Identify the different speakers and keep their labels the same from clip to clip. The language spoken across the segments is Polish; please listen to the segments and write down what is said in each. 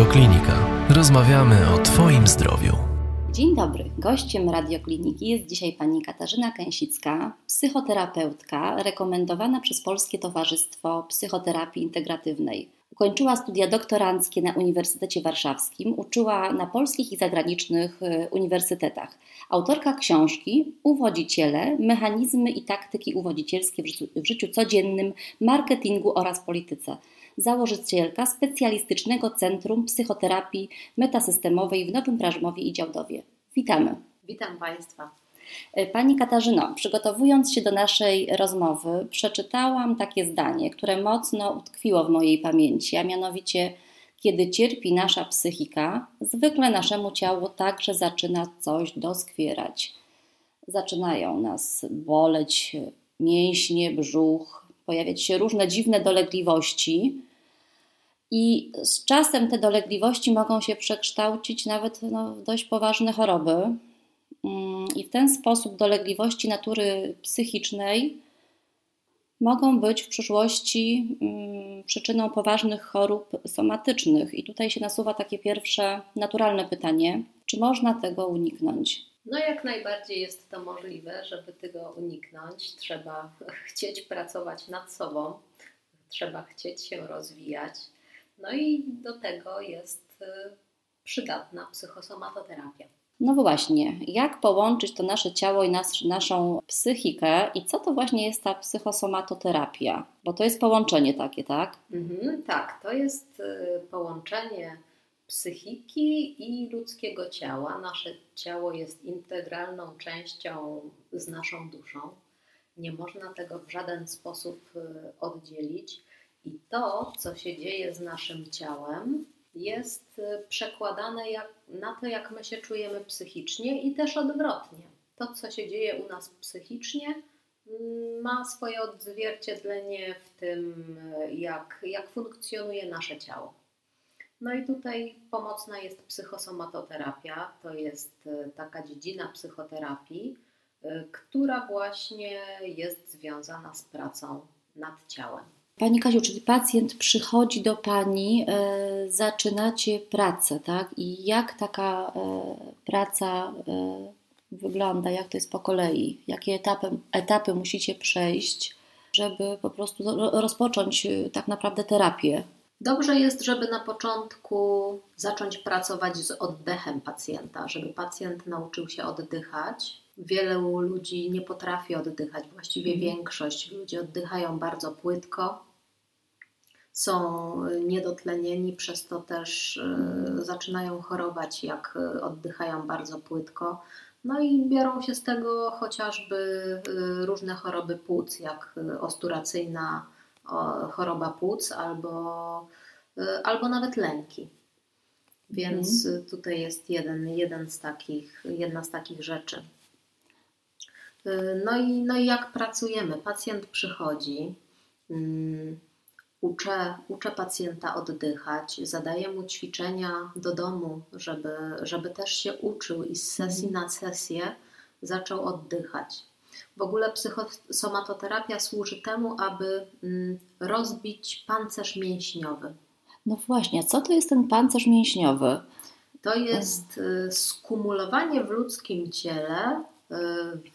Speaker 1: Radioklinika. Rozmawiamy o Twoim zdrowiu.
Speaker 2: Dzień dobry. Gościem Radiokliniki jest dzisiaj pani Katarzyna Kęsicka, psychoterapeutka rekomendowana przez Polskie Towarzystwo Psychoterapii Integratywnej. Ukończyła studia doktoranckie na Uniwersytecie Warszawskim, uczyła na polskich i zagranicznych y, uniwersytetach. Autorka książki Uwodziciele, mechanizmy i taktyki uwodzicielskie w życiu, w życiu codziennym, marketingu oraz polityce założycielka specjalistycznego Centrum Psychoterapii Metasystemowej w Nowym Prażmowie i Działdowie. Witamy.
Speaker 3: Witam Państwa.
Speaker 2: E, Pani Katarzyno, przygotowując się do naszej rozmowy, przeczytałam takie zdanie, które mocno utkwiło w mojej pamięci, a mianowicie, kiedy cierpi nasza psychika, zwykle naszemu ciału także zaczyna coś doskwierać. Zaczynają nas boleć mięśnie, brzuch, pojawiać się różne dziwne dolegliwości, i z czasem te dolegliwości mogą się przekształcić nawet no, w dość poważne choroby. Mm, I w ten sposób dolegliwości natury psychicznej mogą być w przyszłości mm, przyczyną poważnych chorób somatycznych. I tutaj się nasuwa takie pierwsze naturalne pytanie: czy można tego uniknąć?
Speaker 3: No, jak najbardziej jest to możliwe, żeby tego uniknąć. Trzeba chcieć pracować nad sobą, trzeba chcieć się rozwijać. No i do tego jest y, przydatna psychosomatoterapia.
Speaker 2: No właśnie, jak połączyć to nasze ciało i nas, naszą psychikę i co to właśnie jest ta psychosomatoterapia? Bo to jest połączenie takie, tak?
Speaker 3: Mhm, tak, to jest y, połączenie psychiki i ludzkiego ciała. Nasze ciało jest integralną częścią z naszą duszą. Nie można tego w żaden sposób y, oddzielić. I to, co się dzieje z naszym ciałem, jest y, przekładane jak, na to, jak my się czujemy psychicznie i też odwrotnie. To, co się dzieje u nas psychicznie, mm, ma swoje odzwierciedlenie w tym, y, jak, jak funkcjonuje nasze ciało. No i tutaj pomocna jest psychosomatoterapia. To jest y, taka dziedzina psychoterapii, która właśnie jest związana z pracą nad ciałem.
Speaker 2: Pani Kasiu, czyli pacjent przychodzi do Pani, e, zaczynacie pracę, tak? I jak taka e, praca e, wygląda, jak to jest po kolei? Jakie etapy, etapy musicie przejść, żeby po prostu rozpocząć tak naprawdę terapię?
Speaker 3: Dobrze jest, żeby na początku zacząć pracować z oddechem pacjenta, żeby pacjent nauczył się oddychać. Wielu ludzi nie potrafi oddychać, właściwie mhm. większość ludzi oddychają bardzo płytko, są niedotlenieni, przez to też e, zaczynają chorować, jak e, oddychają bardzo płytko. No i biorą się z tego chociażby e, różne choroby płuc, jak osturacyjna choroba płuc albo, albo nawet lęki. Więc mhm. tutaj jest jeden, jeden z takich, jedna z takich rzeczy. No i, no i jak pracujemy? Pacjent przychodzi. Hmm, Uczę, uczę pacjenta oddychać, zadaję mu ćwiczenia do domu, żeby, żeby też się uczył i z sesji mhm. na sesję zaczął oddychać. W ogóle psychosomatoterapia służy temu, aby mm, rozbić pancerz mięśniowy.
Speaker 2: No właśnie, co to jest ten pancerz mięśniowy?
Speaker 3: To jest y, skumulowanie w ludzkim ciele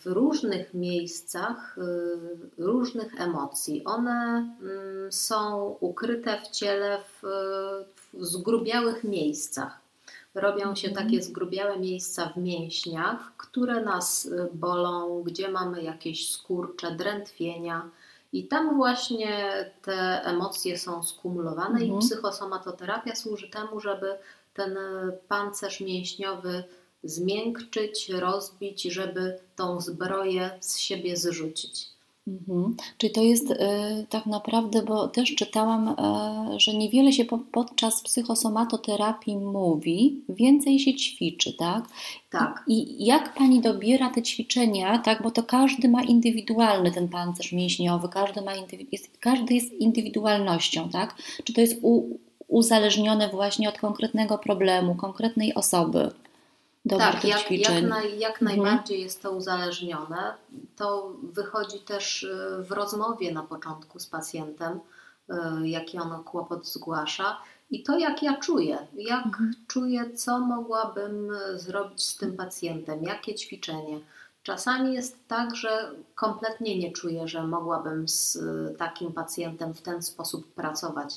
Speaker 3: w różnych miejscach y, różnych emocji. One mm, są ukryte w ciele w, w zgrubiałych miejscach. Robią się mhm. takie zgrubiałe miejsca w mięśniach, które nas y, bolą, gdzie mamy jakieś skurcze, drętwienia. I tam właśnie te emocje są skumulowane, mhm. i psychosomatoterapia służy temu, żeby ten pancerz mięśniowy zmiękczyć, rozbić, żeby tą zbroję z siebie zrzucić.
Speaker 2: Mhm. Czyli to jest y, tak naprawdę, bo też czytałam, y, że niewiele się po, podczas psychosomatoterapii mówi, więcej się ćwiczy, tak?
Speaker 3: Tak.
Speaker 2: I, jak pani dobiera te ćwiczenia, tak? Bo to każdy ma indywidualny ten pancerz mięśniowy, każdy, ma jest, każdy jest indywidualnością, tak? Czy to jest u, uzależnione właśnie od konkretnego problemu, konkretnej osoby?
Speaker 3: Tak, jak, jak, naj, jak mhm. najbardziej jest to uzależnione. To wychodzi też y, w rozmowie na początku z pacjentem, y, jaki on kłopot zgłasza. i to, jak ja czuję, jak mhm. czuję, co mogłabym zrobić z tym pacjentem, jakie ćwiczenie. Czasami jest tak, że kompletnie nie czuję, że mogłabym z takim pacjentem w ten sposób pracować,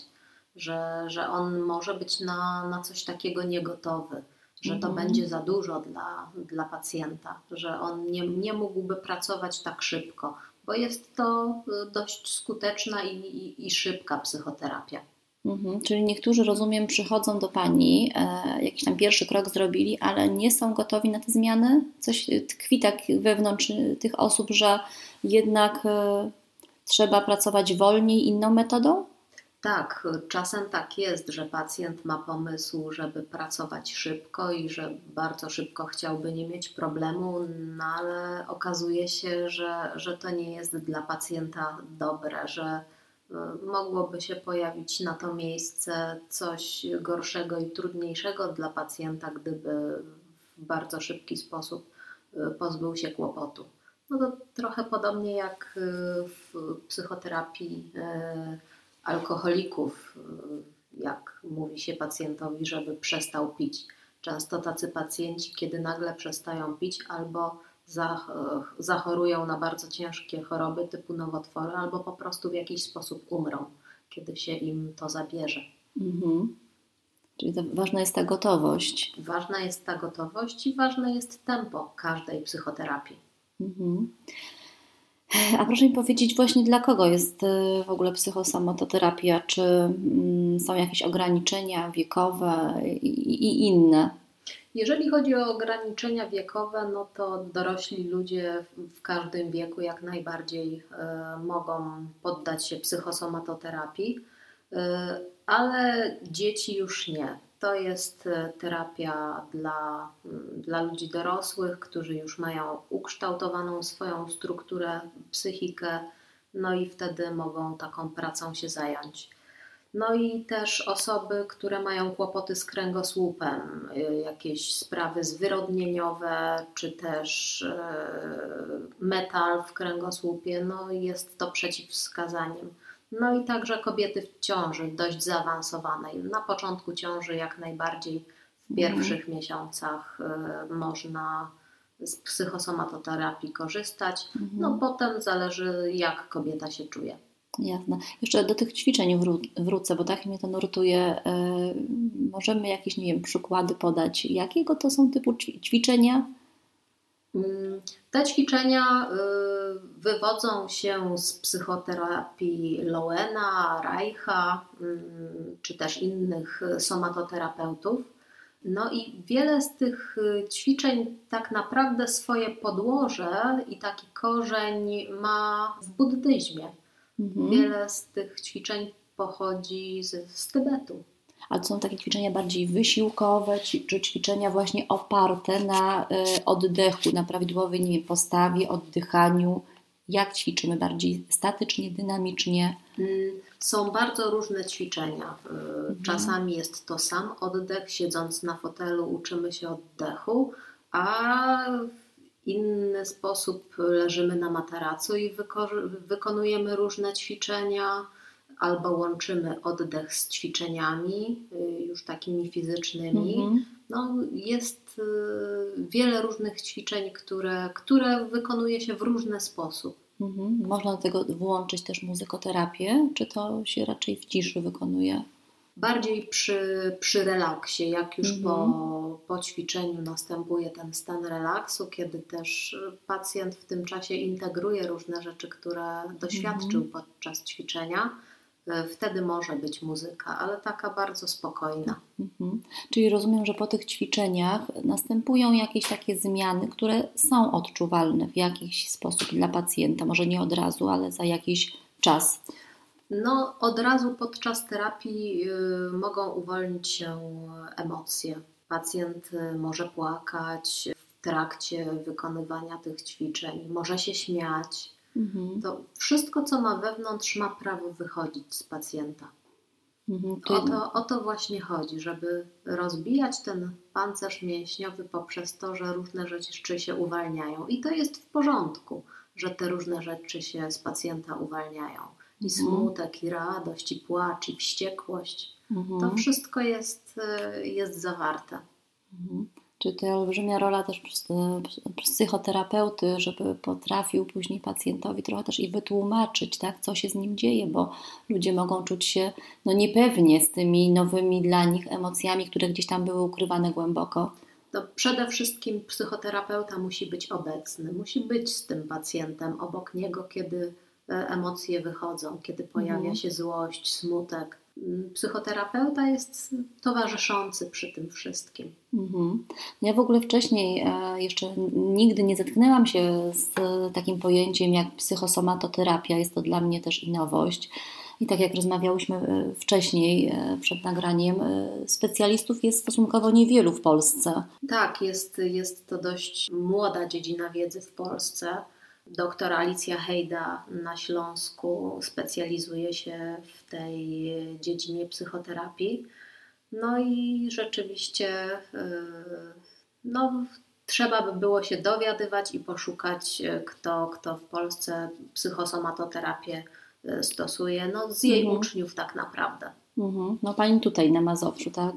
Speaker 3: że, że on może być na, na coś takiego niegotowy, że to mhm. będzie za dużo dla, dla pacjenta, że on nie, nie mógłby pracować tak szybko, bo jest to dość skuteczna i, i, i szybka psychoterapia.
Speaker 2: Mhm, czyli niektórzy, rozumiem, przychodzą do Pani, e, jakiś tam pierwszy krok zrobili, ale nie są gotowi na te zmiany? Coś tkwi tak wewnątrz tych osób, że jednak e, trzeba pracować wolniej, inną metodą?
Speaker 3: Tak, czasem tak jest, że pacjent ma pomysł, żeby pracować szybko i że bardzo szybko chciałby nie mieć problemu, no ale okazuje się, że, że to nie jest dla pacjenta dobre, że mogłoby się pojawić na to miejsce coś gorszego i trudniejszego dla pacjenta, gdyby w bardzo szybki sposób y, pozbył się kłopotu. No to trochę podobnie jak y, w psychoterapii alkoholików, jak mówi się pacjentowi, żeby przestał pić. Często tacy pacjenci, kiedy nagle przestają pić albo zachorują na bardzo ciężkie choroby typu nowotwory, albo po prostu w jakiś sposób umrą, kiedy się im to zabierze. Mhm.
Speaker 2: Czyli ważna jest ta gotowość.
Speaker 3: Ważna jest ta gotowość i ważne jest tempo każdej psychoterapii. Mhm.
Speaker 2: A proszę mi powiedzieć właśnie dla kogo jest y, w ogóle psychosamototerapia? Czy mm, są jakieś ograniczenia wiekowe i inne?
Speaker 3: Jeżeli chodzi o ograniczenia wiekowe, no to dorośli ludzie w każdym wieku jak najbardziej e, mogą poddać się psychosomatoterapii, e, ale dzieci już nie. To jest e, terapia dla, dla ludzi dorosłych, którzy już mają ukształtowaną swoją strukturę, psychikę, no i wtedy mogą taką pracą się zająć. No i też osoby, które mają kłopoty z kręgosłupem, y, jakieś sprawy zwyrodnieniowe, czy też y, metal w kręgosłupie, no jest to przeciwwskazaniem. No i także kobiety w ciąży dość zaawansowanej. Na początku ciąży jak najbardziej w pierwszych mhm. miesiącach y, można z psychosomatoterapii korzystać. No mhm. potem zależy jak kobieta się czuje.
Speaker 2: Jasne. Jeszcze do tych ćwiczeń wró wrócę, bo tak mnie to nurtuje. E, możemy jakieś, nie wiem, przykłady podać. Jakiego to są typu ćwiczenia?
Speaker 3: Mm, te ćwiczenia y, wywodzą się z psychoterapii Lowena, Reicha mm, czy też innych somatoterapeutów. No i wiele z tych y, ćwiczeń tak naprawdę swoje podłoże i taki korzeń ma w buddyzmie. Mhm. Wiele z tych ćwiczeń pochodzi z, z Tybetu.
Speaker 2: A to są takie ćwiczenia bardziej wysiłkowe, czy ćwiczenia właśnie oparte na y, oddechu, na prawidłowej nie wiem, postawie, oddychaniu? Jak ćwiczymy? Bardziej statycznie, dynamicznie? Mm,
Speaker 3: są bardzo różne ćwiczenia. Y, mhm. Czasami jest to sam oddech, siedząc na fotelu uczymy się oddechu, a inny sposób leżymy na materacu i wykonujemy różne ćwiczenia, albo łączymy oddech z ćwiczeniami y, już takimi fizycznymi. Mhm. No, jest y, wiele różnych ćwiczeń, które, które wykonuje się w różny sposób.
Speaker 2: Mhm. Można do tego włączyć też muzykoterapię, czy to się raczej w ciszy wykonuje?
Speaker 3: bardziej przy, przy relaksie, jak już po, mhm. po ćwiczeniu następuje ten stan relaksu, kiedy też pacjent w tym czasie integruje różne rzeczy, które doświadczył mhm. podczas ćwiczenia. E, wtedy może być muzyka, ale taka bardzo spokojna. Mhm.
Speaker 2: Czyli rozumiem, że po tych ćwiczeniach następują jakieś takie zmiany, które są odczuwalne w jakiś sposób dla pacjenta. Może nie od razu, ale za jakiś czas.
Speaker 3: No, od razu podczas terapii y, mogą uwolnić się emocje. Pacjent y, może płakać w trakcie wykonywania tych ćwiczeń, może się śmiać. Mhm. To wszystko, co ma wewnątrz, ma prawo wychodzić z pacjenta. Mhm, o, to, o to właśnie chodzi, żeby rozbijać ten pancerz mięśniowy poprzez to, że różne rzeczy się uwalniają. I to jest w porządku, że te różne rzeczy się z pacjenta uwalniają i
Speaker 2: Mhm.
Speaker 3: smutek, i radość, i płacz, i wściekłość.
Speaker 2: Mhm.
Speaker 3: To wszystko jest, y, jest zawarte.
Speaker 2: Mhm. Czy to olbrzymia rola też psy- psychoterapeuty, żeby potrafił później pacjentowi trochę też i wytłumaczyć, tak, co się z nim dzieje, bo ludzie mogą czuć się no, niepewnie z tymi nowymi dla nich emocjami, które gdzieś tam były ukrywane głęboko.
Speaker 3: To przede wszystkim psychoterapeuta musi być obecny, musi być z tym pacjentem obok niego, kiedy e, emocje wychodzą, kiedy pojawia
Speaker 2: Mhm.
Speaker 3: się złość, smutek. Psychoterapeuta jest towarzyszący przy tym wszystkim.
Speaker 2: Mhm. Ja w ogóle wcześniej e, jeszcze nigdy nie zetknęłam się z takim pojęciem jak psychosomatoterapia. Jest to dla mnie też i nowość. I tak jak rozmawiałyśmy e, wcześniej e, przed nagraniem, specjalistów jest stosunkowo niewielu w Polsce.
Speaker 3: Tak, jest, jest to dość młoda dziedzina wiedzy w Polsce. Doktor Alicja Hejda na Śląsku specjalizuje się w tej dziedzinie psychoterapii. No i rzeczywiście yy, no, trzeba by było się dowiadywać i poszukać, yy, kto, kto w Polsce psychosomatoterapię yy, stosuje. No, z jej
Speaker 2: Mhm.
Speaker 3: uczniów tak naprawdę.
Speaker 2: Mhm. No pani tutaj na Mazowszu, tak?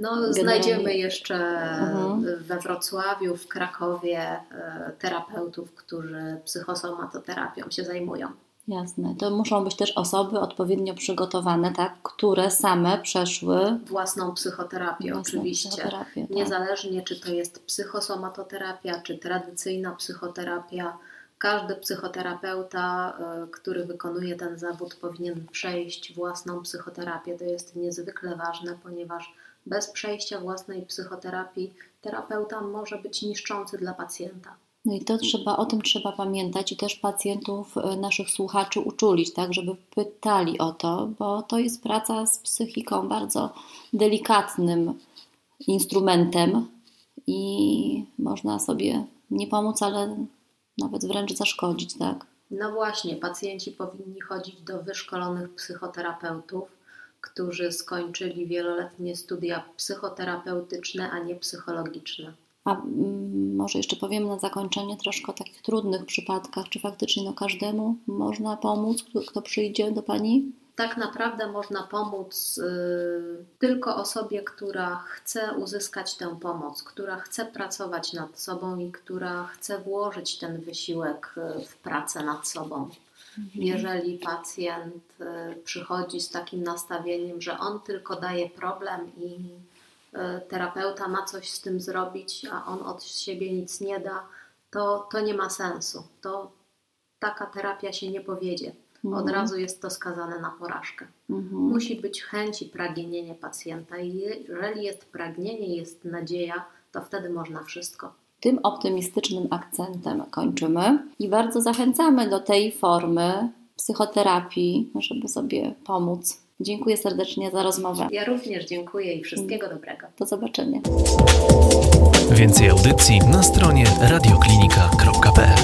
Speaker 3: No, znajdziemy jeszcze
Speaker 2: mhm.
Speaker 3: we Wrocławiu, w Krakowie e, terapeutów, którzy psychosomatoterapią się zajmują.
Speaker 2: Jasne. To muszą być też osoby odpowiednio przygotowane, tak, które same przeszły
Speaker 3: własną psychoterapię,
Speaker 2: własną
Speaker 3: oczywiście.
Speaker 2: Psychoterapię, tak.
Speaker 3: Niezależnie, czy to jest psychosomatoterapia, czy tradycyjna psychoterapia każdy psychoterapeuta, e, który wykonuje ten zawód, powinien przejść własną psychoterapię. To jest niezwykle ważne, ponieważ bez przejścia własnej psychoterapii terapeuta może być niszczący dla pacjenta.
Speaker 2: No i to trzeba, o tym trzeba pamiętać i też pacjentów, e, naszych słuchaczy uczulić, tak, żeby pytali o to, bo to jest praca z psychiką bardzo delikatnym instrumentem i można sobie nie pomóc, ale nawet wręcz zaszkodzić, tak?
Speaker 3: No właśnie, pacjenci powinni chodzić do wyszkolonych psychoterapeutów, którzy skończyli wieloletnie studia psychoterapeutyczne, a nie psychologiczne.
Speaker 2: A mm, może jeszcze powiemy na zakończenie troszkę o takich trudnych przypadkach, czy faktycznie no, każdemu można pomóc, kto, kto przyjdzie do Pani?
Speaker 3: Tak naprawdę można pomóc y, tylko osobie, która chce uzyskać tę pomoc, która chce pracować nad sobą i która chce włożyć ten wysiłek y, w pracę nad sobą. Jeżeli pacjent y, przychodzi z takim nastawieniem, że on tylko daje problem i terapeuta ma coś z tym zrobić, a on od siebie nic nie da, to, to nie ma sensu. To taka terapia się nie powiedzie. Od
Speaker 2: Mhm.
Speaker 3: razu jest to skazane na porażkę.
Speaker 2: Mhm.
Speaker 3: Musi być chęć i pragnienie pacjenta. I jeżeli jest pragnienie, jest nadzieja, to wtedy można wszystko.
Speaker 2: Tym optymistycznym akcentem kończymy i bardzo zachęcamy do tej formy psychoterapii, żeby sobie pomóc. Dziękuję serdecznie za rozmowę.
Speaker 3: Ja również dziękuję i wszystkiego dobrego.
Speaker 2: Do zobaczenia.
Speaker 1: Więcej audycji na stronie radioklinika.pl